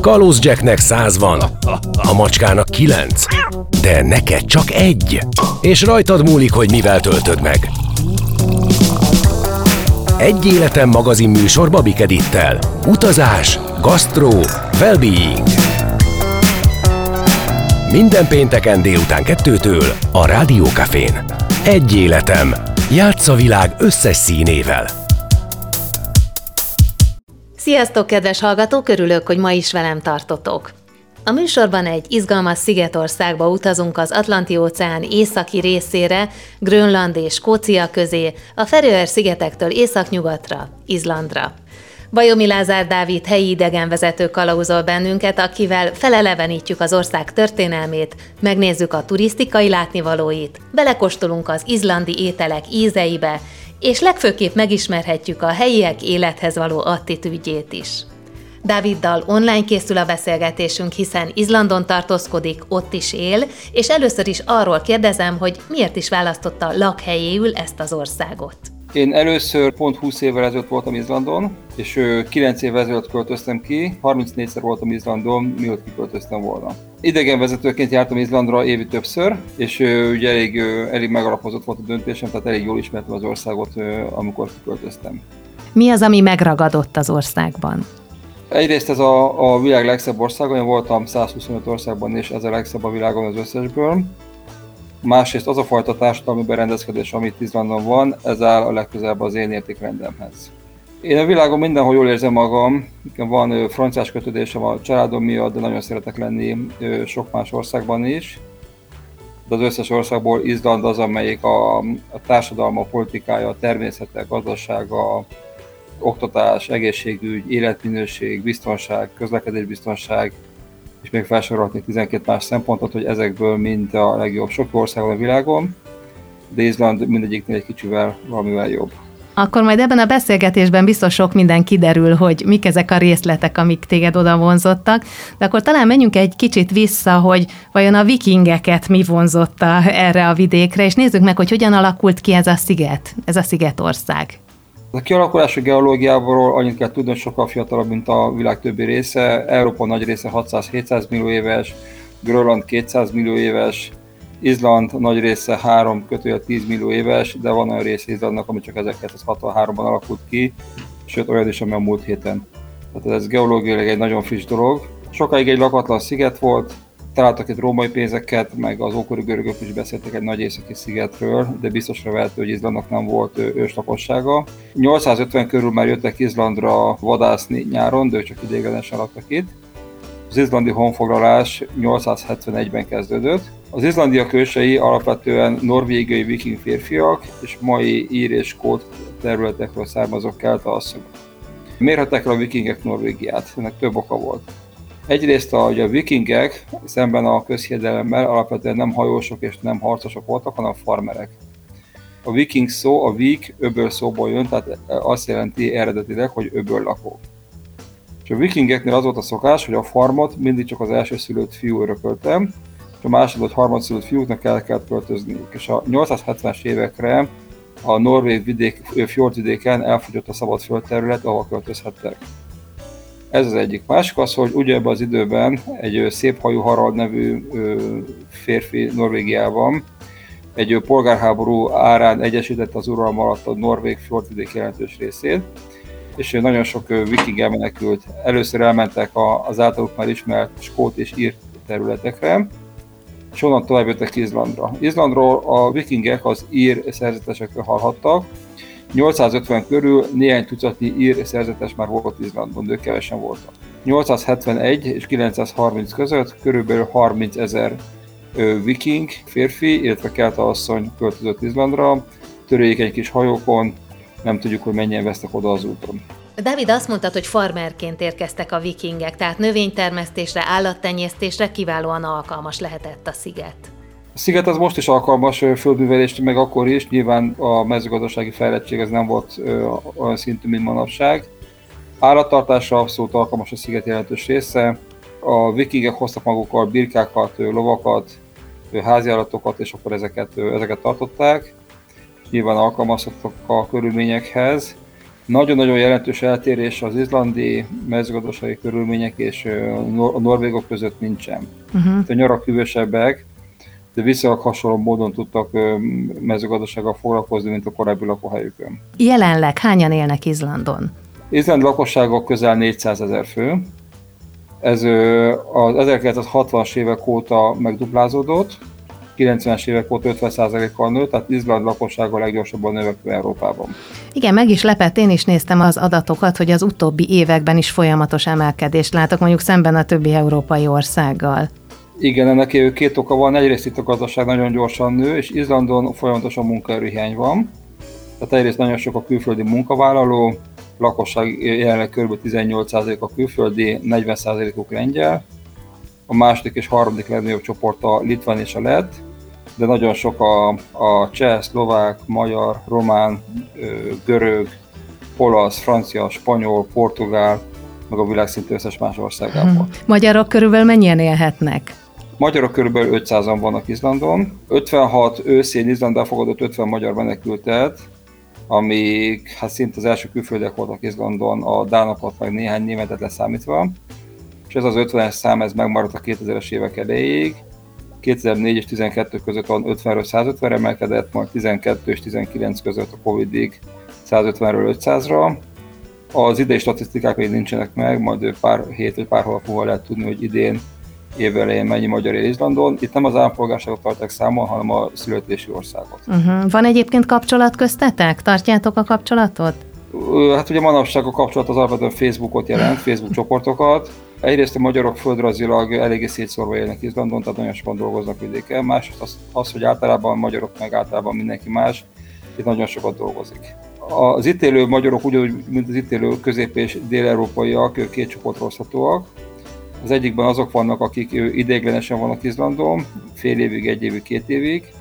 Kalóz Jacknek száz van, a macskának kilenc, de neked csak egy. És rajtad múlik, hogy mivel töltöd meg. Egy életem magazin műsor Babik Edittel. Utazás, gasztró, well-being. Minden pénteken délután kettőtől a Rádiókafén. Egy életem. Játsza világ összes színével. Sziasztok, kedves hallgatók! Örülök, hogy ma is velem tartotok. A műsorban egy izgalmas szigetországba utazunk az Atlanti-óceán északi részére, Grönland és Skócia közé, a Feröer szigetektől északnyugatra, Izlandra. Bajomi Lázár Dávid helyi idegenvezető kalauzol bennünket, akivel felelevenítjük az ország történelmét, megnézzük a turisztikai látnivalóit, belekostolunk az izlandi ételek ízeibe, és legfőképp megismerhetjük a helyiek élethez való attitűdjét is. Dáviddal online készül a beszélgetésünk, hiszen Izlandon tartózkodik, ott is él, és először is arról kérdezem, hogy miért is választotta lakhelyéül ezt az országot. Én először pont 20 évvel ezelőtt voltam Izlandon, és 9 évvel ezelőtt költöztem ki, 34-szer voltam Izlandon, mielőtt kiköltöztem volna. Idegenvezetőként jártam Izlandra évi többször, és ugye elég, elég megalapozott volt a döntésem, tehát elég jól ismertem az országot, amikor kiköltöztem. Mi az, ami megragadott az országban? Egyrészt ez a, a világ legszebb országa, én voltam 125 országban, és ez a legszebb a világon az összesből. Másrészt az a fajta társadalmi berendezkedés, amit Izlandon van, ez áll a legközelebb az én értékrendemhez. Én a világon mindenhol jól érzem magam, van franciás kötődésem a családom miatt, de nagyon szeretek lenni sok más országban is. De az összes országból Izland az, amelyik a, a társadalma, a politikája, a természete, a gazdasága, oktatás, egészségügy, életminőség, biztonság, közlekedésbiztonság, és még felsorolhatnék 12 más szempontot, hogy ezekből mind a legjobb sok országon a világon, de Izland mindegyiknél egy kicsivel valamivel jobb. Akkor majd ebben a beszélgetésben biztos sok minden kiderül, hogy mik ezek a részletek, amik téged oda vonzottak, de akkor talán menjünk egy kicsit vissza, hogy vajon a vikingeket mi vonzotta erre a vidékre, és nézzük meg, hogy hogyan alakult ki ez a sziget, ez a szigetország. A kialakulási geológiából annyit kell tudni, sokkal fiatalabb, mint a világ többi része. Európa nagy része 600-700 millió éves, Grönland 200 millió éves, Izland nagy része 3 kötője 10 millió éves, de van olyan része Izlandnak, ami csak 1963-ban alakult ki, sőt olyan is, ami a múlt héten. Tehát ez geológiailag egy nagyon friss dolog. Sokáig egy lakatlan sziget volt, találtak itt római pénzeket, meg az ókori görögök is beszéltek egy nagy északi szigetről, de biztosra vehető, hogy Izlandnak nem volt őslakossága. 850 körül már jöttek Izlandra vadászni nyáron, de ők csak ideiglenesen laktak itt. Az izlandi honfoglalás 871-ben kezdődött. Az izlandiak ősei alapvetően norvégiai viking férfiak és mai ír és skót területekről származók keltasszonyok. Miért hagyták a vikingek Norvégiát? Ennek több oka volt. Egyrészt a, ugye a vikingek szemben a közhiedelemmel alapvetően nem hajósok és nem harcosok voltak, hanem farmerek. A viking szó, a vik öböl szóból jön, tehát azt jelenti eredetileg, hogy öböl lakó. És a vikingeknél az volt a szokás, hogy a farmot mindig csak az első szülött fiú örökölte, és a második vagy szülött fiúknak el kellett költözniük. És a 870-es évekre a norvég vidék, fjordvidéken elfogyott a szabad földterület, ahol költözhettek. Ez az egyik. Másik az, hogy ugyebben az időben egy szép hajú Harald nevű férfi Norvégiában egy polgárháború árán egyesítette az uralma alatt a norvég fjordvidék jelentős részét, és nagyon sok viking elmenekült. Először elmentek az általuk már ismert skót és ír területekre, és onnan tovább jöttek Izlandra. Izlandról a vikingek az ír szerzetesekről hallhattak, 850 körül néhány tucatnyi ír szerzetes már volt Izlandon, de kevesen voltak. 871 és 930 között körülbelül 30 ezer viking férfi, illetve kelta asszony költözött Izlandra, törékeny kis hajókon, nem tudjuk, hogy mennyien vesztek oda az úton. David azt mondta, hogy farmerként érkeztek a vikingek, tehát növénytermesztésre, állattenyésztésre kiválóan alkalmas lehetett a sziget. A sziget az most is alkalmas földművelést, meg akkor is, nyilván a mezőgazdasági fejlettség ez nem volt olyan szintű, mint manapság. Állattartásra abszolút alkalmas a sziget jelentős része. A vikingek hoztak magukkal birkákat, lovakat, háziállatokat, és akkor ezeket, ezeket tartották. Nyilván alkalmazottak a körülményekhez. Nagyon-nagyon jelentős eltérés az izlandi mezőgazdasági körülmények és a norvégok között nincsen. Uh-huh. A nyarak hűvösebbek, de viszonylag hasonló módon tudtak mezőgazdasággal foglalkozni, mint a korábbi lakóhelyükön. Jelenleg hányan élnek Izlandon? Izland lakossága közel 400 ezer fő. Ez az 1960-as évek óta megduplázódott, 90-es évek óta 50%-kal nőtt, tehát Izland lakossága leggyorsabban növekvő Európában. Igen, meg is lepett, én is néztem az adatokat, hogy az utóbbi években is folyamatos emelkedést látok, mondjuk szemben a többi európai országgal. Igen, ennek két oka van. Egyrészt itt a gazdaság nagyon gyorsan nő, és Izlandon folyamatosan munkaerőhiány van. Tehát egyrészt nagyon sok a külföldi munkavállaló, lakosság jelenleg kb. 18% a külföldi, 40%-uk lengyel. A második és harmadik legnagyobb csoport a litván és a lett, de nagyon sok a, a cseh, szlovák, magyar, román, görög, olasz, francia, spanyol, portugál, meg a világ szintű összes más országából. Magyarok körülbelül mennyien élhetnek? Magyarok körülbelül 500-an vannak Izlandon. 56 őszén Izland elfogadott 50 magyar menekültet, amik hát szinte az első külföldiek voltak Izlandon, a dánokat meg néhány németet leszámítva. És ez az 50-es szám ez megmaradt a 2000-es évek elejéig. 2004 és 12 között van 50-ről 150 emelkedett, majd 12 és 19 között a Covid-ig 150-ről 500-ra. Az idei statisztikák még nincsenek meg, majd pár hét vagy pár hónap múlva lehet tudni, hogy idén év elején mennyi magyar él Izlandon. Itt nem az állampolgárságot tartják számon, hanem a születési országot. Uh-huh. Van egyébként kapcsolat köztetek? Tartjátok a kapcsolatot? Hát ugye manapság a kapcsolat az alapvetően Facebookot jelent, Facebook csoportokat. Egyrészt a magyarok földrajzilag eléggé szétszórva élnek Izlandon, tehát nagyon sokan dolgoznak vidéken. Másrészt az, az, hogy általában a magyarok meg általában mindenki más, itt nagyon sokat dolgozik. Az itt élő magyarok ugyanúgy, mint az itt élő közép- és dél-európaiak, két csoportra oszthatóak. Az egyikben azok vannak, akik ideiglenesen vannak Izlandon, fél évig, egy évig, két évig.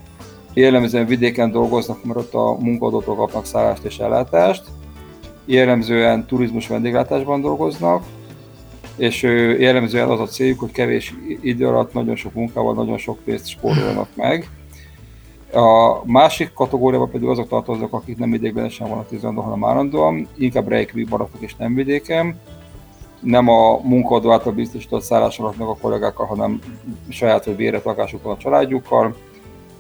Jellemzően vidéken dolgoznak, mert ott a munkadótól kapnak szállást és ellátást. Jellemzően turizmus vendéglátásban dolgoznak, és jellemzően az a céljuk, hogy kevés idő alatt nagyon sok munkával, nagyon sok pénzt spórolnak meg. A másik kategóriában pedig azok tartoznak, akik nem ideiglenesen vannak Izlandon, hanem állandóan, inkább Reykjavik maradtak és nem vidéken, nem a munkadó által biztosított szállás alatt meg a kollégákkal, hanem saját vagy véret lakásukon a családjukkal.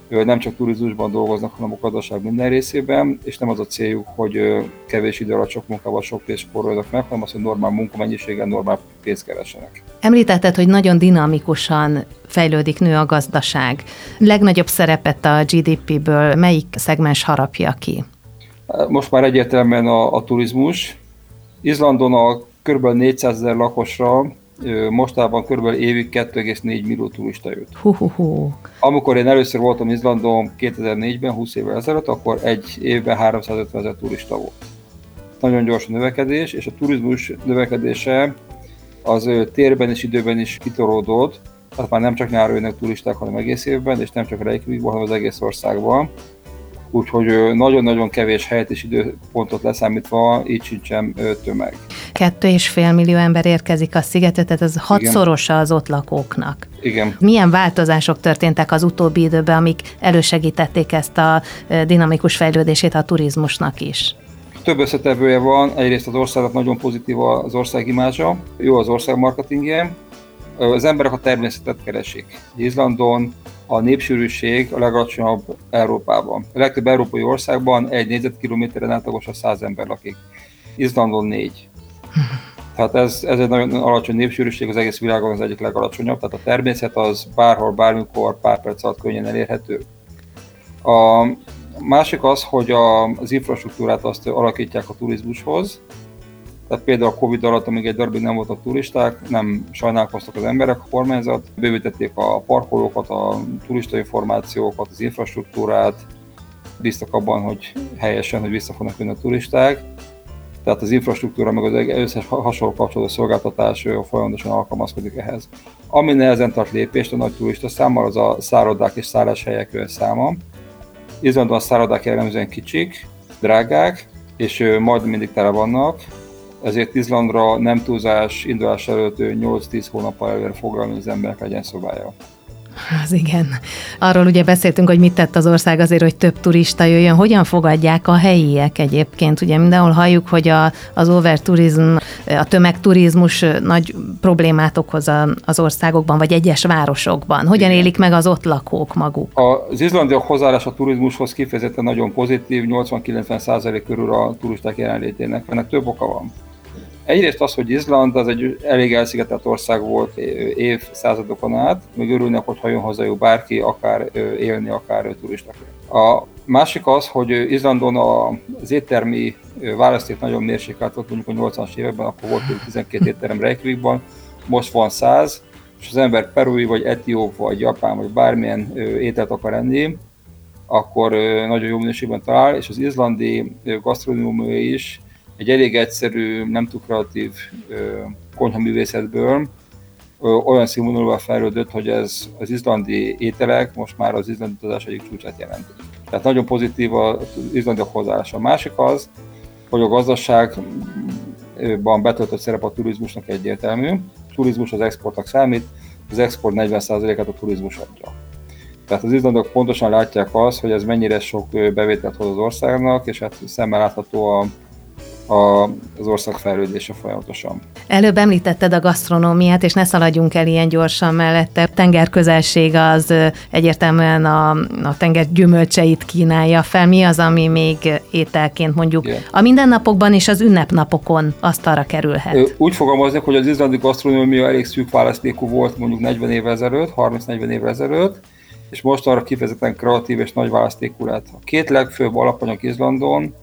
Nem csak turizmusban dolgoznak, hanem a gazdaság minden részében, és nem az a céljuk, hogy kevés idő alatt sok munkával sok pénzt spóroljanak meg, hanem az, hogy normál munkamennyiségen normál pénzt keresenek. Említetted, hogy nagyon dinamikusan fejlődik, nő a gazdaság. Legnagyobb szerepet a GDP-ből melyik szegmens harapja ki? Most már egyértelműen a, a turizmus. Izlandon a kb. 400 ezer lakosra mostában kb. évig 2,4 millió turista jött. Hú, hú, hú. Amikor én először voltam Izlandon 2004-ben, 20 évvel ezelőtt, akkor egy évben 350 ezer turista volt. Nagyon gyors növekedés, és a turizmus növekedése az térben és időben is kitoródott, tehát már nem csak nyáron jönnek turisták, hanem egész évben, és nem csak Reykjavikban, hanem az egész országban úgyhogy nagyon-nagyon kevés helyet és időpontot leszámítva így sincsen tömeg. Kettő és fél millió ember érkezik a szigetre, tehát ez hatszorosa az ott lakóknak. Igen. Milyen változások történtek az utóbbi időben, amik elősegítették ezt a dinamikus fejlődését a turizmusnak is? Több összetevője van, egyrészt az országnak nagyon pozitív az ország imázsa, jó az ország marketingje, az emberek a természetet keresik. Izlandon a népsűrűség a legalacsonyabb Európában. A legtöbb európai országban egy négyzetkilométeren átlagosan 100 ember lakik. Izlandon négy. Tehát ez, ez egy nagyon alacsony népsűrűség, az egész világon az egyik legalacsonyabb, tehát a természet az bárhol, bármikor, pár perc alatt könnyen elérhető. A másik az, hogy a, az infrastruktúrát azt alakítják a turizmushoz, tehát például a Covid alatt, amíg egy darabig nem voltak turisták, nem sajnálkoztak az emberek, a kormányzat, bővítették a parkolókat, a turista információkat, az infrastruktúrát, bíztak abban, hogy helyesen, hogy vissza fognak jönni a turisták. Tehát az infrastruktúra, meg az összes hasonló kapcsolódó szolgáltatás folyamatosan alkalmazkodik ehhez. Ami nehezen tart lépést a nagy turista számmal, az a szállodák és szálláshelyek száma. Izlandon a szállodák jellemzően kicsik, drágák, és majd mindig tele vannak, ezért Izlandra nem túlzás indulás előtt 8-10 hónappal előre foglalni, az emberek legyen szobája. Az igen. Arról ugye beszéltünk, hogy mit tett az ország azért, hogy több turista jöjjön. Hogyan fogadják a helyiek egyébként? Ugye mindenhol halljuk, hogy a, az overturizm, a tömegturizmus nagy problémát okoz az országokban, vagy egyes városokban. Hogyan igen. élik meg az ott lakók maguk? Az izlandiak hozzáállás a turizmushoz kifejezetten nagyon pozitív, 80-90 százalék körül a turisták jelenlétének. Ennek több oka van. Egyrészt az, hogy Izland az egy elég elszigetelt ország volt évszázadokon át, még örülnek, hogyha jön hazajú bárki, akár élni, akár turistaként. A másik az, hogy Izlandon az éttermi választék nagyon mérsékelt volt, mondjuk a 80-as években, akkor volt 12 étterem Reykjavikban, most van 100, és az ember perui, vagy etióp, vagy japán, vagy bármilyen ételt akar enni, akkor nagyon jó minőségben talál, és az izlandi gasztronómia is egy elég egyszerű, nem túl kreatív konyhaművészetből olyan színvonalúval fejlődött, hogy ez az izlandi ételek most már az izlandi utazás egyik csúcsát jelent. Tehát nagyon pozitív az izlandi hozzáállása. A másik az, hogy a gazdaságban betöltött szerep a turizmusnak egyértelmű. A turizmus az exportnak számít, az export 40%-át a turizmus adja. Tehát az izlandok pontosan látják azt, hogy ez mennyire sok bevételt hoz az országnak, és hát szemmel látható a a, az ország fejlődése folyamatosan. Előbb említetted a gasztronómiát, és ne szaladjunk el ilyen gyorsan mellette. Tenger közelség az egyértelműen a, a tenger gyümölcseit kínálja fel. Mi az, ami még ételként mondjuk Igen. a mindennapokban és az ünnepnapokon asztalra kerülhet? Úgy fogalmaznék, hogy az izlandi gasztronómia elég szűk választékú volt mondjuk 40 évvel ezelőtt, 30-40 évvel ezelőtt, és most arra kifejezetten kreatív és nagy választékú lett. A két legfőbb alapanyag Izlandon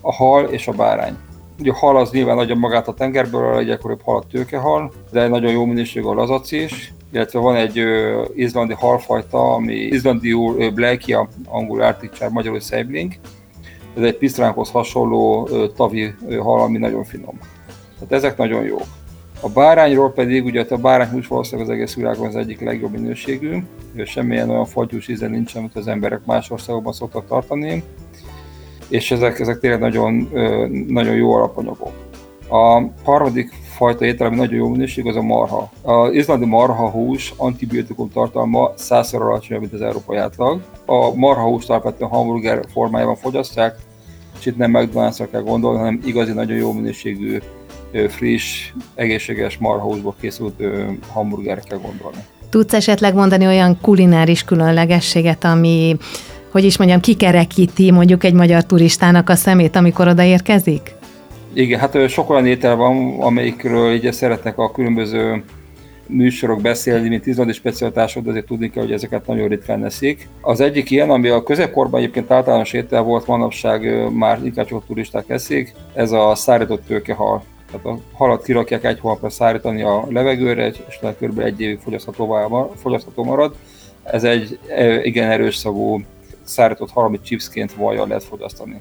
a hal és a bárány. Ugye a hal az nyilván nagyon magát a tengerből, a leggyakoribb hal a tőkehal, de nagyon jó minőségű a lazac is, illetve van egy ö, izlandi halfajta, ami izlandiul blekia, angol árticsár, magyarul szejbling. Ez egy pisztránkhoz hasonló ö, tavi ö, hal, ami nagyon finom. Tehát ezek nagyon jók. A bárányról pedig, ugye a bárányhús valószínűleg az egész világon az egyik legjobb minőségű, semmilyen olyan fagyús íze nincs, amit az emberek más országokban szoktak tartani és ezek, ezek tényleg nagyon, nagyon jó alapanyagok. A harmadik fajta étel, ami nagyon jó minőség, az a marha. Az izlandi marha hús antibiotikum tartalma százszor alacsonyabb, mint az európai átlag. A marha húst alapvetően hamburger formájában fogyasztják, és itt nem mcdonalds kell gondolni, hanem igazi nagyon jó minőségű, friss, egészséges húsból készült hamburgerre kell gondolni. Tudsz esetleg mondani olyan kulináris különlegességet, ami hogy is mondjam, kikerekíti mondjuk egy magyar turistának a szemét, amikor odaérkezik? Igen, hát sok olyan étel van, amelyikről így szeretnek a különböző műsorok beszélni, mint izlandi specialitások, de azért tudni kell, hogy ezeket nagyon ritkán neszik. Az egyik ilyen, ami a középkorban egyébként általános étel volt, manapság már inkább csak turisták eszik, ez a szárított tőkehal. Tehát a halat kirakják egy hónapra szárítani a levegőre, és kb. egy évig fogyasztható marad. Ez egy igen erős szagú szárított halami chipsként vajjal lehet fogyasztani.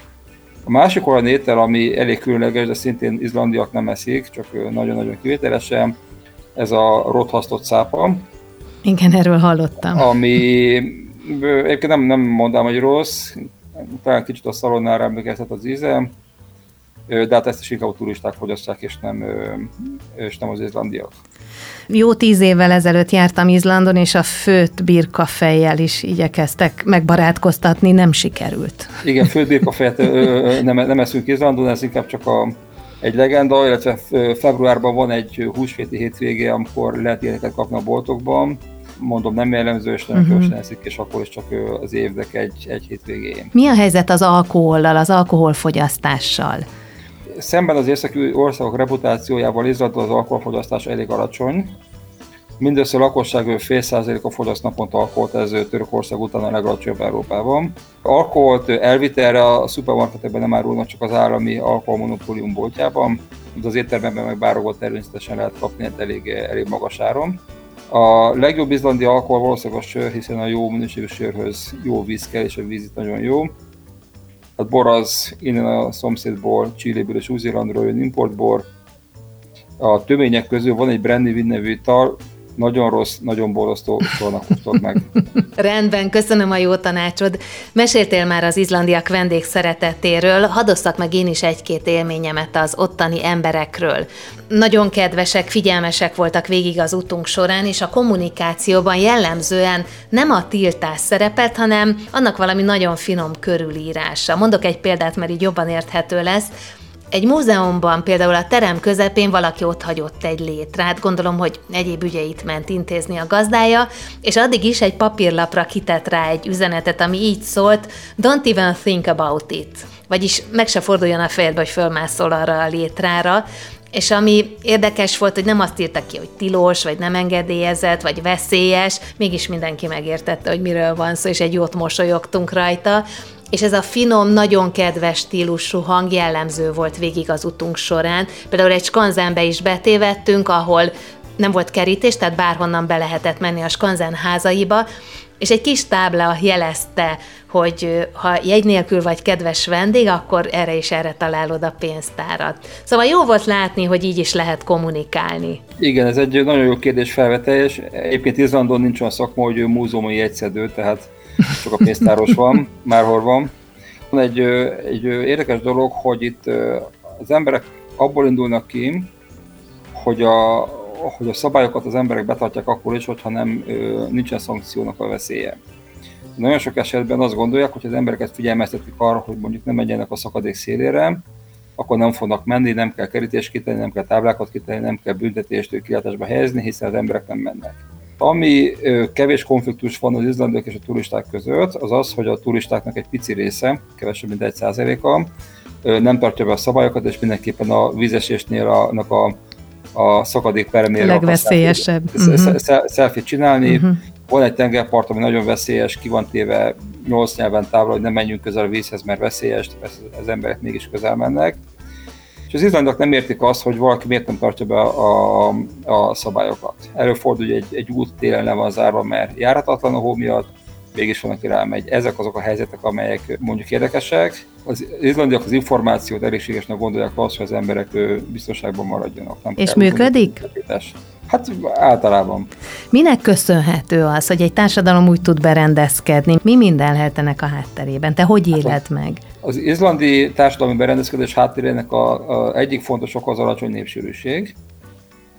A másik olyan étel, ami elég különleges, de szintén izlandiak nem eszik, csak nagyon-nagyon kivételesen, ez a rothasztott szápa. Igen, erről hallottam. Ami egyébként nem, nem mondám, hogy rossz, talán kicsit a szalonnára emlékeztet az íze, de hát ezt is inkább turisták fogyasztják, és nem, és nem az izlandiak. Jó tíz évvel ezelőtt jártam Izlandon, és a főt birkafejjel is igyekeztek megbarátkoztatni, nem sikerült. Igen, főt birkafejet nem, nem eszünk Izlandon, ez inkább csak a, egy legenda, illetve februárban van egy húsvéti hétvégé, amikor lehet ilyeneket kapni a boltokban, mondom, nem jellemző, és nagyon uh-huh. eszik, és akkor is csak az évnek egy, egy hétvégén. Mi a helyzet az alkohollal, az alkoholfogyasztással? Szemben az északi országok reputációjával Izlandon az alkoholfogyasztás elég alacsony. Mindössze a lakosság fél százaléka fogyaszt naponta alkoholt, ez Törökország után a legalacsonyabb Európában. Alkoholt elvitelre a szupermarketekben nem árulnak csak az állami alkoholmonopólium boltjában, de az éttermekben meg bárogott természetesen lehet kapni hát elég, elég magas áron. A legjobb izlandi alkohol valószínűleg a sör, hiszen a jó minőségű sörhöz jó víz kell, és a víz itt nagyon jó. A bor az innen a szomszédból, Csilléből és Új-Zélandról jön importbor. A tömények közül van egy Brandy nevű ital, nagyon rossz, nagyon borosztó szónak meg. Rendben, köszönöm a jó tanácsod. Meséltél már az izlandiak vendég szeretetéről, hadosszak meg én is egy-két élményemet az ottani emberekről. Nagyon kedvesek, figyelmesek voltak végig az utunk során, és a kommunikációban jellemzően nem a tiltás szerepet, hanem annak valami nagyon finom körülírása. Mondok egy példát, mert így jobban érthető lesz egy múzeumban például a terem közepén valaki ott hagyott egy létrát, gondolom, hogy egyéb ügyeit ment intézni a gazdája, és addig is egy papírlapra kitett rá egy üzenetet, ami így szólt, don't even think about it. Vagyis meg se forduljon a fejedbe, hogy fölmászol arra a létrára, és ami érdekes volt, hogy nem azt írta ki, hogy tilos, vagy nem engedélyezett, vagy veszélyes, mégis mindenki megértette, hogy miről van szó, és egy jót mosolyogtunk rajta, és ez a finom, nagyon kedves stílusú hang jellemző volt végig az utunk során. Például egy skanzenbe is betévettünk, ahol nem volt kerítés, tehát bárhonnan be lehetett menni a skanzen házaiba, és egy kis tábla jelezte, hogy ha jegy nélkül vagy kedves vendég, akkor erre is erre találod a pénztárat. Szóval jó volt látni, hogy így is lehet kommunikálni. Igen, ez egy nagyon jó kérdés felvetés. Egyébként Izlandon nincs olyan szakma, hogy ő múzeumi jegyszedő, tehát csak a pénztáros van, márhol van. Van egy, egy érdekes dolog, hogy itt az emberek abból indulnak ki, hogy a, hogy a szabályokat az emberek betartják akkor is, hogyha nem nincsen szankciónak a veszélye. Nagyon sok esetben azt gondolják, hogy az embereket figyelmeztetik arra, hogy mondjuk nem menjenek a szakadék szélére, akkor nem fognak menni, nem kell kerítést kitenni, nem kell táblákat kitenni, nem kell büntetést kilátásba helyezni, hiszen az emberek nem mennek. Ami kevés konfliktus van az izlandiak és a turisták között, az az, hogy a turistáknak egy pici része, kevesebb mint egy százaléka, nem tartja be a szabályokat, és mindenképpen a vízesésnél a, a, a szakadék peremére legveszélyesebb. Selfie csinálni. Uh-huh. Van egy tengerpart, ami nagyon veszélyes, ki van téve nyolc nyelven távol, hogy nem menjünk közel a vízhez, mert veszélyes, az emberek mégis közel mennek az izlandiak nem értik azt, hogy valaki miért nem tartja be a, a szabályokat. Előfordul, hogy egy, egy út télen le van zárva, mert járatatlan a hó miatt, mégis van, aki rámegy. Ezek azok a helyzetek, amelyek mondjuk érdekesek. Az izlandiak az információt elégségesnek gondolják azt, hogy az emberek biztonságban maradjanak. Nem És működik? Hát általában. Minek köszönhető az, hogy egy társadalom úgy tud berendezkedni? Mi minden lehet ennek a hátterében? Te hogy éled hát meg? Az izlandi társadalmi berendezkedés hátterének a, a egyik fontos oka az alacsony népsűrűség.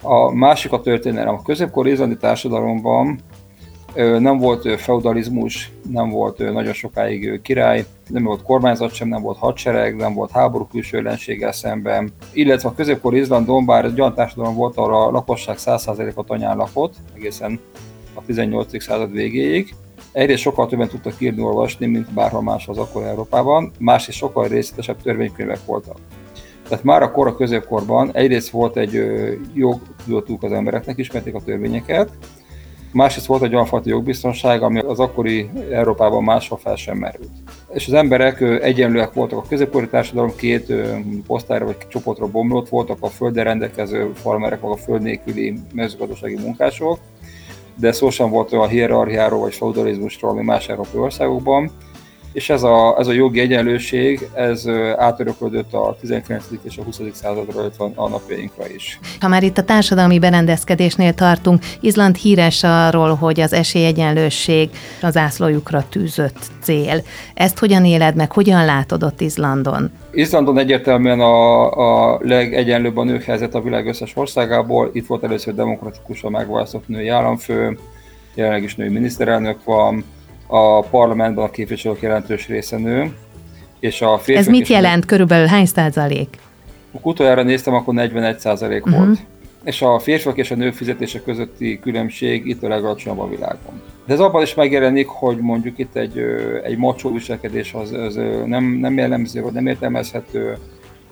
A másik a történelem. A középkori izlandi társadalomban nem volt feudalizmus, nem volt nagyon sokáig király, nem volt kormányzat sem, nem volt hadsereg, nem volt háború külső ellenséggel szemben, illetve a középkori Izlandon, bár egy olyan társadalom volt, ahol a lakosság 100%-a tanyán lakott, egészen a 18. század végéig, egyrészt sokkal többen tudtak írni, olvasni, mint bárhol más az akkor Európában, másrészt sokkal részletesebb törvénykönyvek voltak. Tehát már a kor a középkorban egyrészt volt egy jogtudatuk az embereknek, ismerték a törvényeket, Másrészt volt egy olyan fajta jogbiztonság, ami az akkori Európában máshol fel sem merült. És az emberek egyenlőek voltak a középkori társadalom, két osztályra vagy csoportra bomlott, voltak a földre rendelkező farmerek, vagy a föld nélküli mezőgazdasági munkások, de szó sem volt olyan hierarchiáról vagy feudalizmusról, ami más európai országokban, és ez a, ez a jogi egyenlőség, ez átöröklődött a 19. és a 20. századra, illetve a napjainkra is. Ha már itt a társadalmi berendezkedésnél tartunk, Izland híres arról, hogy az esélyegyenlőség az ászlójukra tűzött cél. Ezt hogyan éled meg, hogyan látod ott Izlandon? Izlandon egyértelműen a, a legegyenlőbb a nők helyzet a világ összes országából. Itt volt először demokratikusan megválasztott női államfő, jelenleg is női miniszterelnök van, a parlamentben a képviselők jelentős része nő, és a Ez mit jelent? Nő... Körülbelül hány százalék? Utoljára néztem, akkor 41 százalék uh-huh. volt. És a férfiak és a nők fizetése közötti különbség itt a legalacsonyabb a világon. De ez abban is megjelenik, hogy mondjuk itt egy, egy macsó viselkedés az, az nem, nem jellemző, vagy nem értelmezhető,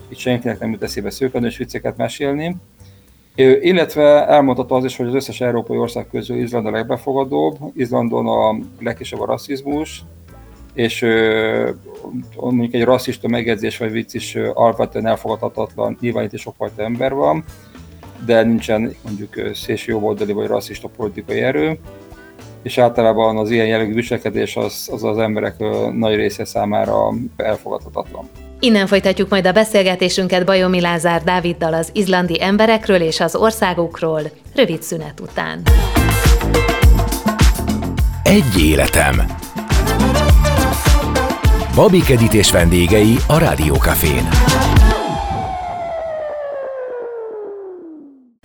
itt senkinek nem jut eszébe szőkenős vicceket mesélni, illetve elmondhatta az is, hogy az összes európai ország közül Izland a legbefogadóbb, Izlandon a legkisebb a rasszizmus, és mondjuk egy rasszista megjegyzés vagy vicc is alapvetően elfogadhatatlan, nyilván itt is sokfajta ember van, de nincsen mondjuk szélső jobboldali vagy rasszista politikai erő, és általában az ilyen jellegű viselkedés az az, az emberek nagy része számára elfogadhatatlan. Innen folytatjuk majd a beszélgetésünket Bajomi Lázár Dáviddal az izlandi emberekről és az országukról, rövid szünet után. Egy életem. Babik Edit és vendégei a Rádiókafén.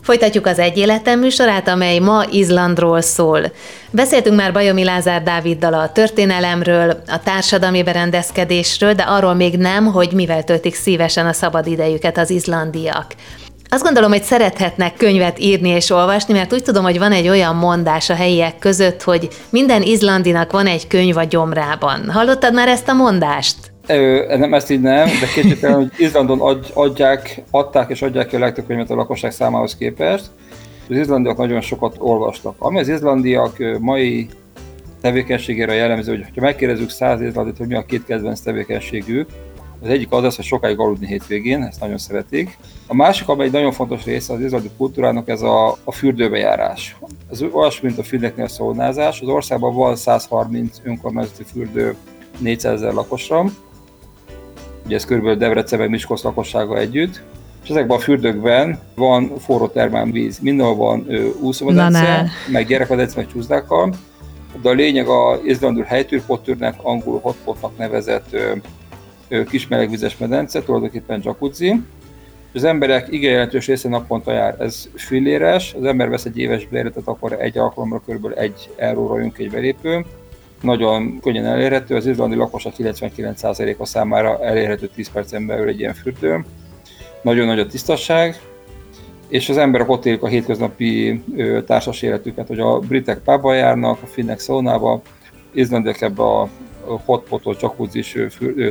Folytatjuk az Egy Életem műsorát, amely ma Izlandról szól. Beszéltünk már Bajomi Lázár Dáviddal a történelemről, a társadalmi berendezkedésről, de arról még nem, hogy mivel töltik szívesen a szabad idejüket az izlandiak. Azt gondolom, hogy szerethetnek könyvet írni és olvasni, mert úgy tudom, hogy van egy olyan mondás a helyiek között, hogy minden izlandinak van egy könyv a gyomrában. Hallottad már ezt a mondást? Ö, nem, ezt így nem, de kétségtelen, hogy Izlandon adják, adták és adják ki a legtöbb könyvet a lakosság számához képest. Az izlandiak nagyon sokat olvastak. Ami az izlandiak mai tevékenységére jellemző, hogy ha megkérdezzük száz izlandit, hogy mi a két kedvenc tevékenységük, az egyik az az, hogy sokáig aludni hétvégén, ezt nagyon szeretik. A másik, amely egy nagyon fontos része az izlandi kultúrának, ez a, a fürdőbe járás. Ez olyasmi, mint a fürdeknél a szónázás. Az országban van 130 önkormányzati fürdő 400 ezer lakosra, ugye ez kb. Debrecenben Miskolc lakossága együtt, és ezekben a fürdőkben van forró termálvíz, mindenhol van úszómedence, meg gyerekmedence, meg csúszdákkal, de a lényeg a izlandul helytűrpottűrnek, angol hotpotnak nevezett kis melegvizes medence, tulajdonképpen jacuzzi, az emberek igen jelentős része naponta jár. Ez filléres, az ember vesz egy éves bérletet, akkor egy alkalomra kb. egy euróra jön egy belépő. Nagyon könnyen elérhető, az izlandi lakosság 99%-a számára elérhető 10 percen belül egy ilyen fürdő. Nagyon nagy a tisztaság, és az emberek ott élik a hétköznapi társas életüket, hogy a britek pubba járnak, a finnek szónába, izlandiak ebbe a hotpotot, jacuzzi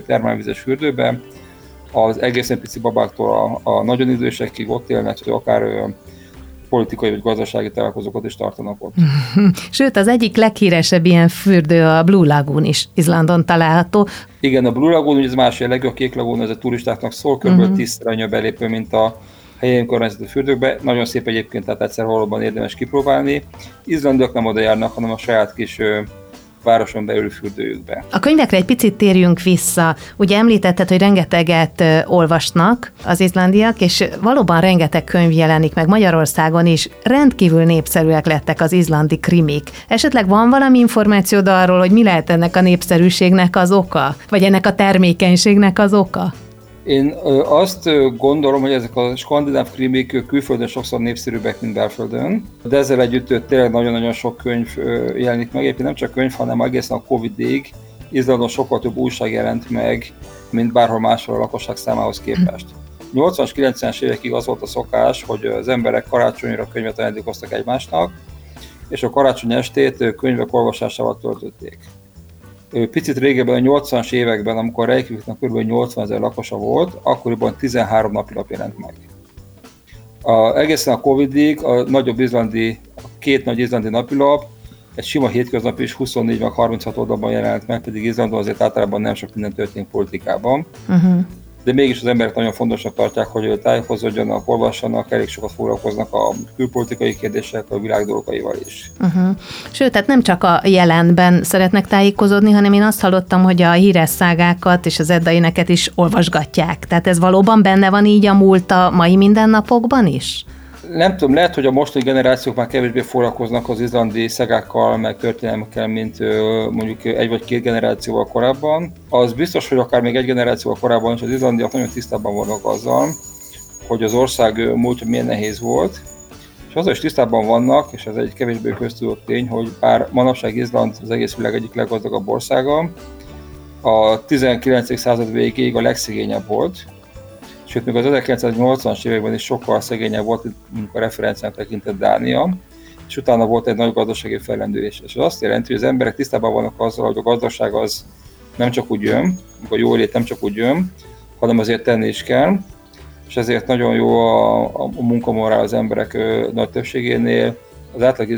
termálvizes fürdőbe, az egészen pici babáktól a, a nagyon idősekig ott élnek, akár politikai vagy gazdasági találkozókat is tartanak ott. Sőt, az egyik leghíresebb ilyen fürdő a Blue Lagoon is Izlandon található. Igen, a Blue Lagoon, ez más jellegű, a Kék Lagoon, ez a turistáknak szól, kb. Uh-huh. Mhm. tízszer annyi a belépő, mint a helyi önkormányzati fürdőkbe. Nagyon szép egyébként, tehát egyszer valóban érdemes kipróbálni. Izlandiak nem oda járnak, hanem a saját kis városon belül fürdőjükbe. A könyvekre egy picit térjünk vissza. Ugye említetted, hogy rengeteget olvasnak az izlandiak, és valóban rengeteg könyv jelenik meg Magyarországon is. Rendkívül népszerűek lettek az izlandi krimik. Esetleg van valami információd arról, hogy mi lehet ennek a népszerűségnek az oka? Vagy ennek a termékenységnek az oka? Én azt gondolom, hogy ezek a skandináv krimik külföldön sokszor népszerűbbek, mint belföldön, de ezzel együtt tényleg nagyon-nagyon sok könyv jelenik meg, egyébként nem csak könyv, hanem egészen a Covid-ig Izlandon sokkal több újság jelent meg, mint bárhol máshol a lakosság számához képest. 80-as, 90-es évekig az volt a szokás, hogy az emberek karácsonyra könyvet ajándékoztak egymásnak, és a karácsony estét könyvek olvasásával töltötték. Picit régebben, a 80-as években, amikor Reykjaviknak kb. 80 ezer lakosa volt, akkoriban 13 napilap jelent meg. A, egészen a Covid-ig a nagyobb izlandi, a két nagy izlandi napilap egy sima hétköznap is 24 vagy 36 oldalban jelent meg, pedig Izlandon azért általában nem sok minden történik politikában. Uh-huh de mégis az emberek nagyon fontosnak tartják, hogy tájékozódjanak, olvassanak, elég sokat foglalkoznak a külpolitikai kérdésekkel, a világ dolgaival is. Uh-huh. Sőt, tehát nem csak a jelenben szeretnek tájékozódni, hanem én azt hallottam, hogy a híres szágákat és az eddaineket is olvasgatják. Tehát ez valóban benne van így a múlt a mai mindennapokban is? Nem tudom, lehet, hogy a mostani generációk már kevésbé foglalkoznak az izlandi szegákkal, meg történelmekkel, mint mondjuk egy vagy két generációval korábban. Az biztos, hogy akár még egy generációval korábban is az izlandiak nagyon tisztában vannak azzal, hogy az ország múltja milyen nehéz volt, és azzal is tisztában vannak, és ez egy kevésbé köztudott tény, hogy bár manapság Izland az egész világ egyik leggazdagabb országa, a 19. század végéig a legszegényebb volt, sőt még az 1980-as években is sokkal szegényebb volt, mint a referencián tekintett Dánia, és utána volt egy nagy gazdasági fellendülés. És az azt jelenti, hogy az emberek tisztában vannak azzal, hogy a gazdaság az nem csak úgy jön, a jó lét nem csak úgy jön, hanem azért tenni is kell, és ezért nagyon jó a, a munkamorál az emberek ö, nagy többségénél, az átlag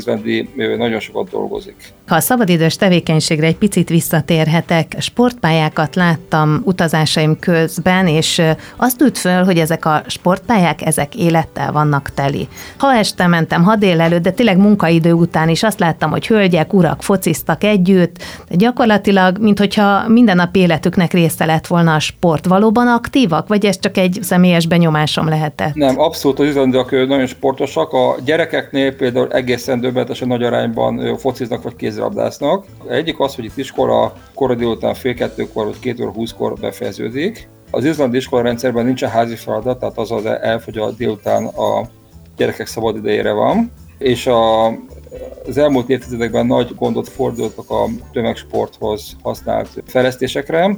nagyon sokat dolgozik. Ha a szabadidős tevékenységre egy picit visszatérhetek, sportpályákat láttam utazásaim közben, és azt üt föl, hogy ezek a sportpályák, ezek élettel vannak teli. Ha este mentem, ha délelőtt, de tényleg munkaidő után is azt láttam, hogy hölgyek, urak fociztak együtt, de gyakorlatilag, mintha minden nap életüknek része lett volna a sport. Valóban aktívak, vagy ez csak egy személyes benyomásom lehetett? Nem, abszolút az izlandiak nagyon sportosak. A gyerekeknél például egészen döbbenetesen nagy arányban fociznak vagy kézilabdáznak. Egyik az, hogy itt iskola kora délután fél kettőkor vagy két óra húszkor befejeződik. Az izlandi iskola rendszerben nincsen házi feladat, tehát az az elfogy a délután a gyerekek szabad idejére van, és a, az elmúlt évtizedekben nagy gondot fordultak a tömegsporthoz használt fejlesztésekre,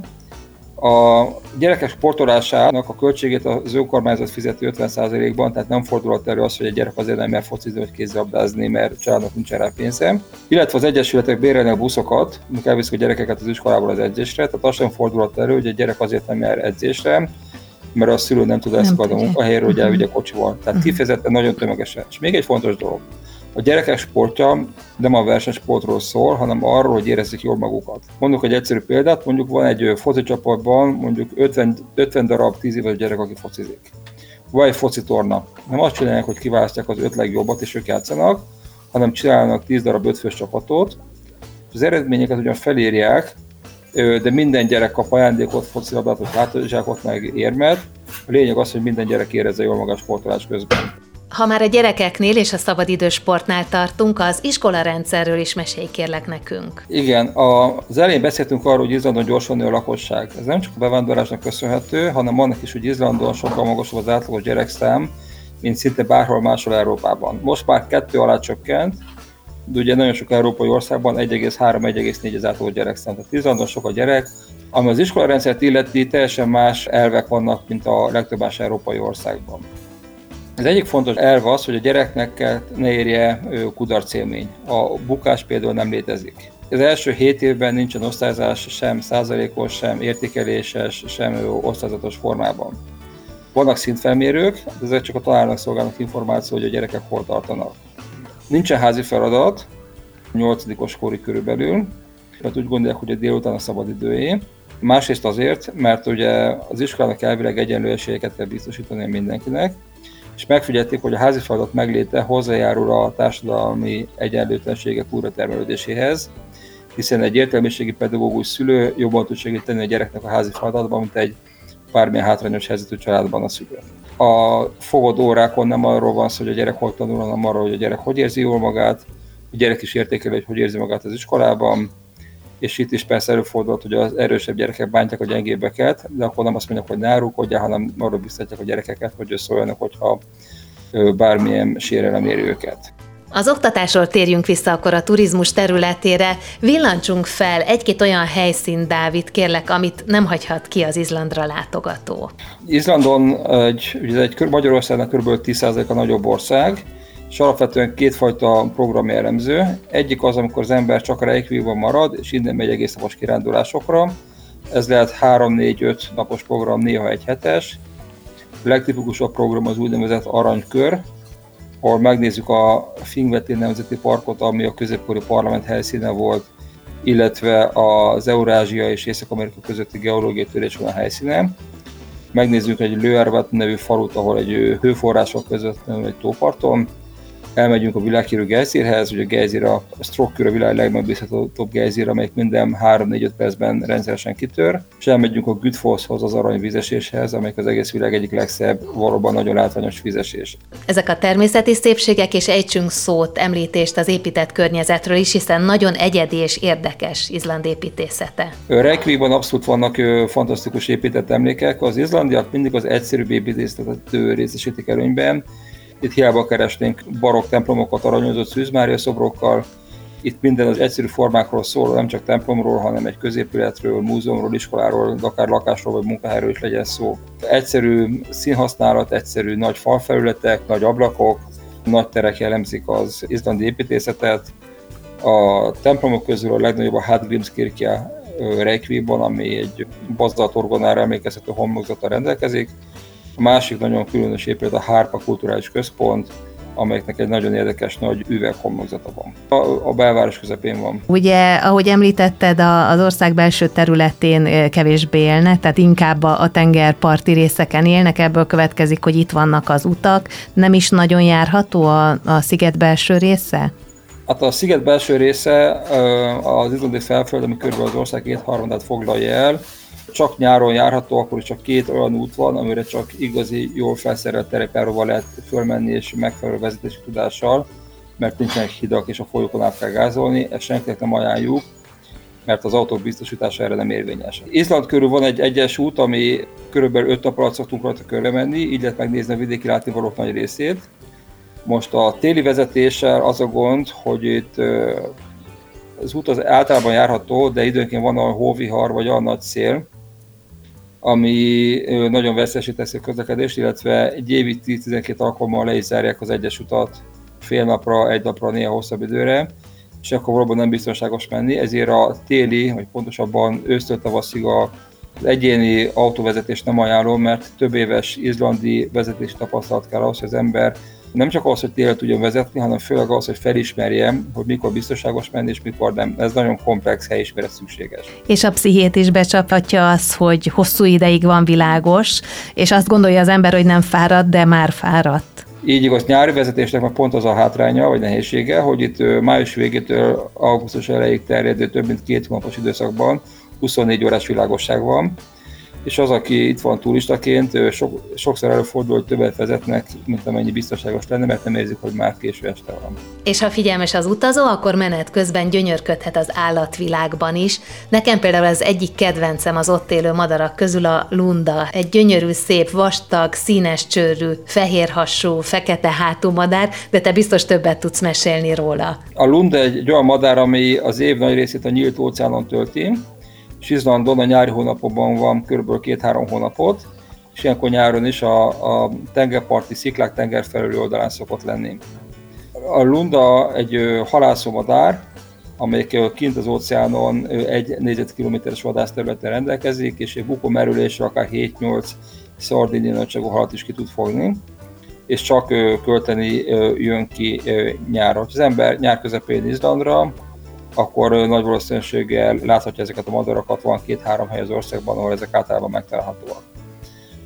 a gyerekek sportolásának a költségét az önkormányzat fizeti 50%-ban, tehát nem fordulhat elő az, hogy egy gyerek azért nem mer focizni vagy kézilabdázni, mert családnak nincs erre pénze. Illetve az egyesületek bérelni a buszokat, amikor elviszik a gyerekeket az iskolából az edzésre, tehát az sem fordulhat elő, hogy egy gyerek azért nem mer edzésre, mert a szülő nem tud ezt a munkahelyről, hogy elvigye kocsival. Tehát mhm. kifejezetten nagyon tömegesen. És még egy fontos dolog. A gyerekek sportja nem a versenysportról szól, hanem arról, hogy érezzék jól magukat. Mondok egy egyszerű példát, mondjuk van egy foci csapatban mondjuk 50, 50 darab 10 éves gyerek, aki focizik. Vagy egy foci torna. Nem azt csinálják, hogy kiválasztják az öt legjobbat és ők játszanak, hanem csinálnak 10 darab ötfős csapatot, az eredményeket ugyan felírják, de minden gyerek kap ajándékot, focilabdát, vagy hátizsákot, meg érmet. A lényeg az, hogy minden gyerek érezze jól magát sportolás közben. Ha már a gyerekeknél és a szabadidős sportnál tartunk, az iskola rendszerről is mesélj kérlek nekünk. Igen, az elején beszéltünk arról, hogy Izlandon gyorsan nő a lakosság. Ez nem csak a bevándorlásnak köszönhető, hanem annak is, hogy Izlandon sokkal magasabb az átlagos gyerekszám, mint szinte bárhol máshol Európában. Most már kettő alá csökkent, de ugye nagyon sok európai országban 1,3-1,4 az átlagos gyerekszám. Tehát Izlandon sok a gyerek, ami az iskolarendszert illeti, teljesen más elvek vannak, mint a legtöbb más európai országban. Az egyik fontos elv az, hogy a gyereknek ne érje kudarc élmény. A bukás például nem létezik. Az első hét évben nincsen osztályzás sem százalékos, sem értékeléses, sem osztályzatos formában. Vannak szintfelmérők, de ezek csak a tanárnak szolgálnak információ, hogy a gyerekek hol tartanak. Nincsen házi feladat, 8. kori körülbelül, mert úgy gondolják, hogy a délután a szabadidőjé. Másrészt azért, mert ugye az iskolának elvileg egyenlő esélyeket kell biztosítani mindenkinek, és megfigyelték, hogy a házi feladat megléte hozzájárul a társadalmi egyenlőtlenségek újratermelődéséhez, hiszen egy értelmiségi pedagógus szülő jobban tud segíteni a gyereknek a házi feladatban, mint egy bármilyen hátrányos helyzetű családban a szülő. A fogod órákon nem arról van szó, hogy a gyerek hogy tanul, hanem arról, hogy a gyerek hogy érzi jól magát, a gyerek is értékeli, hogy hogy érzi magát az iskolában, és itt is persze előfordult, hogy az erősebb gyerekek bántják a gyengébbeket, de akkor nem azt mondják, hogy ne árulkodjál, hanem arra biztatják a gyerekeket, hogy szóljanak, hogyha bármilyen sérelem éri őket. Az oktatásról térjünk vissza akkor a turizmus területére. Villancsunk fel egy-két olyan helyszín, Dávid, kérlek, amit nem hagyhat ki az Izlandra látogató. Izlandon egy, ugye egy Magyarországnak kb. 10%-a nagyobb ország, és alapvetően kétfajta program jellemző. Egyik az, amikor az ember csak a Reykjavikban marad, és innen megy egész napos kirándulásokra. Ez lehet 3-4-5 napos program, néha egy hetes. A legtipikusabb program az úgynevezett aranykör, ahol megnézzük a Fingveti Nemzeti Parkot, ami a középkori parlament helyszíne volt, illetve az Eurázsia és Észak-Amerika közötti geológiai törés van a helyszínen. Megnézzük egy Lőervet nevű falut, ahol egy hőforrások között egy tóparton, elmegyünk a világhírű gejzírhez, ugye a gejzír a Stroke a világ legmegbízhatóbb gejzír, amelyik minden 3-4-5 percben rendszeresen kitör, és elmegyünk a Gütfoszhoz, az aranyvizeséshez, amelyik az egész világ egyik legszebb, valóban nagyon látványos vizesés. Ezek a természeti szépségek, és ejtsünk szót, említést az épített környezetről is, hiszen nagyon egyedi és érdekes Izland építészete. Reykjavikban abszolút vannak fantasztikus épített emlékek, az izlandiak mindig az egyszerűbb építészetet részesítik előnyben, itt hiába keresnénk barokk templomokat aranyozott Szűz Mária szobrokkal, itt minden az egyszerű formákról szól, nem csak templomról, hanem egy középületről, múzeumról, iskoláról, akár lakásról vagy munkahelyről is legyen szó. Egyszerű színhasználat, egyszerű nagy falfelületek, nagy ablakok, nagy terek jellemzik az izlandi építészetet. A templomok közül a legnagyobb a Hadgrimskirkja Reykjavikban, ami egy bazdat orgonára emlékezhető homlokzata rendelkezik. A másik nagyon különös épület a Hárpa Kulturális Központ, amelyeknek egy nagyon érdekes nagy üveghomlokzata van. A, a belváros közepén van. Ugye, ahogy említetted, az ország belső területén kevésbé élnek, tehát inkább a tengerparti részeken élnek, ebből következik, hogy itt vannak az utak. Nem is nagyon járható a, a sziget belső része? Hát a sziget belső része az izlandi felföld, ami körülbelül az ország kétharmadát foglalja el, csak nyáron járható, akkor csak két olyan út van, amire csak igazi, jól felszerelt terepjáróval lehet fölmenni és megfelelő vezetési tudással, mert nincsenek hidak és a folyókon át kell gázolni, ezt senkinek nem ajánljuk, mert az autók biztosítása erre nem érvényes. Izland körül van egy egyes út, ami körülbelül 5 nap alatt szoktunk rajta körre menni, így lehet megnézni a vidéki látnivalók nagy részét. Most a téli vezetéssel az a gond, hogy itt az út az általában járható, de időnként van a hóvihar vagy a nagy szél, ami nagyon veszélyesé teszi a közlekedést, illetve egy évig 10-12 alkalommal le is zárják az egyes utat fél napra, egy napra, néha hosszabb időre, és akkor valóban nem biztonságos menni, ezért a téli, vagy pontosabban ősztől tavaszig a az egyéni autóvezetés nem ajánlom, mert több éves izlandi vezetési tapasztalat kell ahhoz, hogy az ember nem csak az, hogy télen tudjon vezetni, hanem főleg az, hogy felismerjem, hogy mikor biztonságos menni, és mikor nem. Ez nagyon komplex helyismeret szükséges. És a pszichét is becsaphatja az, hogy hosszú ideig van világos, és azt gondolja az ember, hogy nem fáradt, de már fáradt. Így igaz, nyári vezetésnek meg pont az a hátránya, vagy nehézsége, hogy itt május végétől augusztus elejéig terjedő több mint két hónapos időszakban 24 órás világosság van, és az, aki itt van turistaként, sok, sokszor előfordul, hogy többet vezetnek, mint amennyi biztonságos lenne, mert nem érzik, hogy már késő este van. És ha figyelmes az utazó, akkor menet közben gyönyörködhet az állatvilágban is. Nekem például az egyik kedvencem az ott élő madarak közül a lunda. Egy gyönyörű, szép, vastag, színes csőrű, fehérhasú, fekete hátú madár, de te biztos többet tudsz mesélni róla. A lunda egy olyan madár, ami az év nagy részét a nyílt óceánon tölti, és Izlandon a nyári hónapokban van kb. két-három hónapot, és ilyenkor nyáron is a, a tengerparti sziklák tenger felüli oldalán szokott lenni. A lunda egy halászómadár, amelyik kint az óceánon egy négyzetkilométeres vadászterületen rendelkezik, és egy bukó merülésre akár 7-8 szardini nagyságú halat is ki tud fogni, és csak költeni jön ki nyára. Ha az ember nyár közepén Izlandra, akkor nagy valószínűséggel láthatja ezeket a madarakat, van két-három hely az országban, ahol ezek általában megtalálhatóak.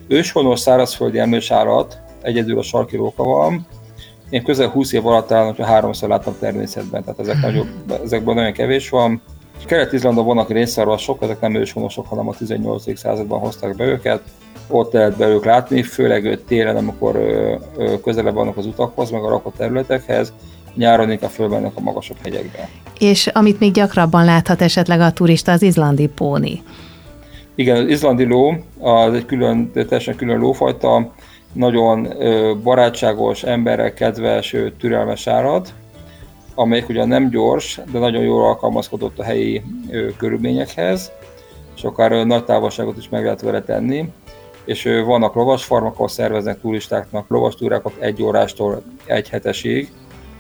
Őshonos szárazföldi emlős állat, egyedül a sarki róka van, én közel 20 év alatt állom, hogy háromszor láttam természetben, tehát ezek nagyobb, ezekben nagyon kevés van. Kelet-Izlandon vannak rénszarvasok, ezek nem őshonosok, hanem a 18. században hozták be őket. Ott lehet be ők látni, főleg télen, amikor közelebb vannak az utakhoz, meg a rakott területekhez, nyáron inkább fölmennek a magasabb hegyekbe. És amit még gyakrabban láthat esetleg a turista, az izlandi póni. Igen, az izlandi ló az egy külön, teljesen külön lófajta, nagyon barátságos, emberrel kedves, türelmes állat, amelyik ugyan nem gyors, de nagyon jól alkalmazkodott a helyi körülményekhez, és akár nagy távolságot is meg lehet vele tenni. És vannak lovasfarmak, ahol szerveznek turistáknak lovastúrákat egy órástól egy hetesig,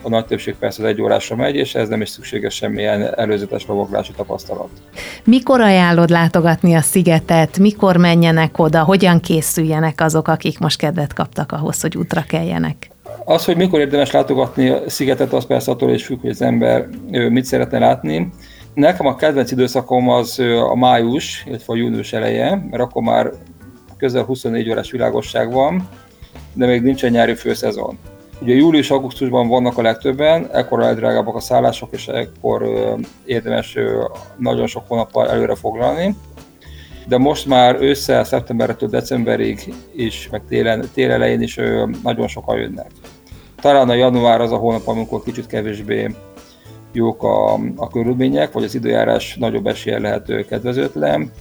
a nagy többség persze az egy órásra megy, és ez nem is szükséges semmilyen előzetes lovaglási tapasztalat. Mikor ajánlod látogatni a szigetet, mikor menjenek oda, hogyan készüljenek azok, akik most kedvet kaptak ahhoz, hogy útra keljenek? Az, hogy mikor érdemes látogatni a szigetet, az persze attól is függ, hogy az ember mit szeretne látni. Nekem a kedvenc időszakom az a május, illetve a június eleje, mert akkor már közel 24 órás világosság van, de még nincsen nyári főszezon. Ugye július-augusztusban vannak a legtöbben, ekkor a legdrágábbak a szállások, és ekkor érdemes nagyon sok hónappal előre foglalni. De most már ősszel, szeptembertől decemberig is, meg télen, tél elején is nagyon sokan jönnek. Talán a január az a hónap, amikor kicsit kevésbé jók a, a körülmények, vagy az időjárás nagyobb esélye lehet kedvezőtlen,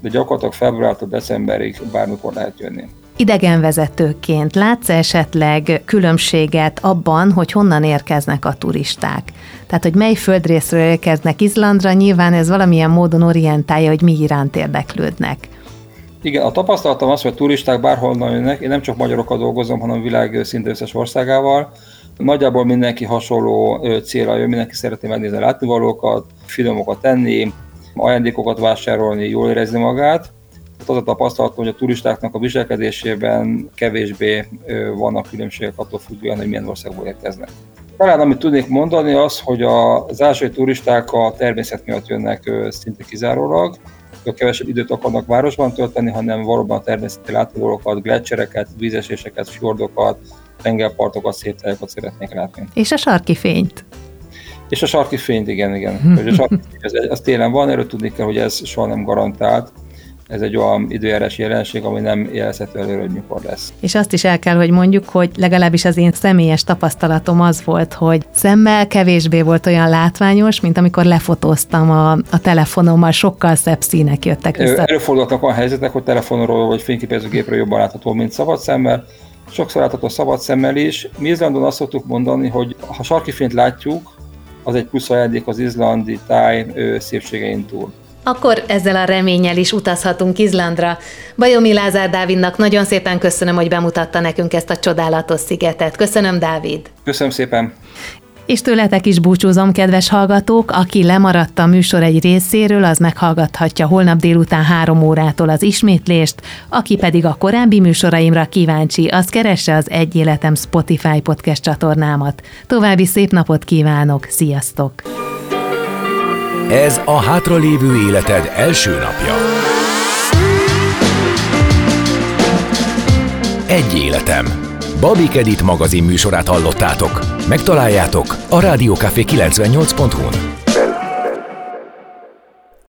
de gyakorlatilag februártól decemberig bármikor lehet jönni. Idegenvezetőként látsz esetleg különbséget abban, hogy honnan érkeznek a turisták? Tehát, hogy mely földrészről érkeznek Izlandra, nyilván ez valamilyen módon orientálja, hogy mi iránt érdeklődnek. Igen, a tapasztalatom az, hogy turisták bárhol jönnek, én nem csak magyarokkal dolgozom, hanem világ szinte összes országával. Nagyjából mindenki hasonló célra jön, mindenki szeretné megnézni a látnivalókat, finomokat tenni, ajándékokat vásárolni, jól érezni magát az a tapasztalat, hogy a turistáknak a viselkedésében kevésbé vannak különbségek attól függően, hogy milyen országból érkeznek. Talán amit tudnék mondani az, hogy az ázsiai turisták a természet miatt jönnek szinte kizárólag, kevesebb időt akarnak városban tölteni, hanem valóban a természeti látogatókat, gletszereket, vízeséseket, fjordokat, tengerpartokat, szép tájakat szeretnék látni. És a sarki fényt? És a sarki fényt, igen, igen. Hogy a sarki fény, ez, ez télen van, erről tudni kell, hogy ez soha nem garantált, ez egy olyan időjárás jelenség, ami nem jelezhető előre, hogy mikor lesz. És azt is el kell, hogy mondjuk, hogy legalábbis az én személyes tapasztalatom az volt, hogy szemmel kevésbé volt olyan látványos, mint amikor lefotóztam a, a telefonommal, sokkal szebb színek jöttek vissza. Előfordultak olyan helyzetek, hogy telefonról vagy fényképezőgépről jobban látható, mint szabad szemmel, sokszor látható szabad szemmel is. Mi Izlandon azt szoktuk mondani, hogy ha sarki fényt látjuk, az egy plusz ajándék az izlandi táj szépségein túl. Akkor ezzel a reménnyel is utazhatunk Izlandra. Bajomi Lázár Dávidnak nagyon szépen köszönöm, hogy bemutatta nekünk ezt a csodálatos szigetet. Köszönöm, Dávid! Köszönöm szépen! És tőletek is búcsúzom, kedves hallgatók, aki lemaradt a műsor egy részéről, az meghallgathatja holnap délután három órától az ismétlést, aki pedig a korábbi műsoraimra kíváncsi, az keresse az Egy Életem Spotify podcast csatornámat. További szép napot kívánok, sziasztok! Ez a hátralévő életed első napja. Egy életem. Babik Edit magazin műsorát hallottátok. Megtaláljátok a Rádiókafé 98.hu-n.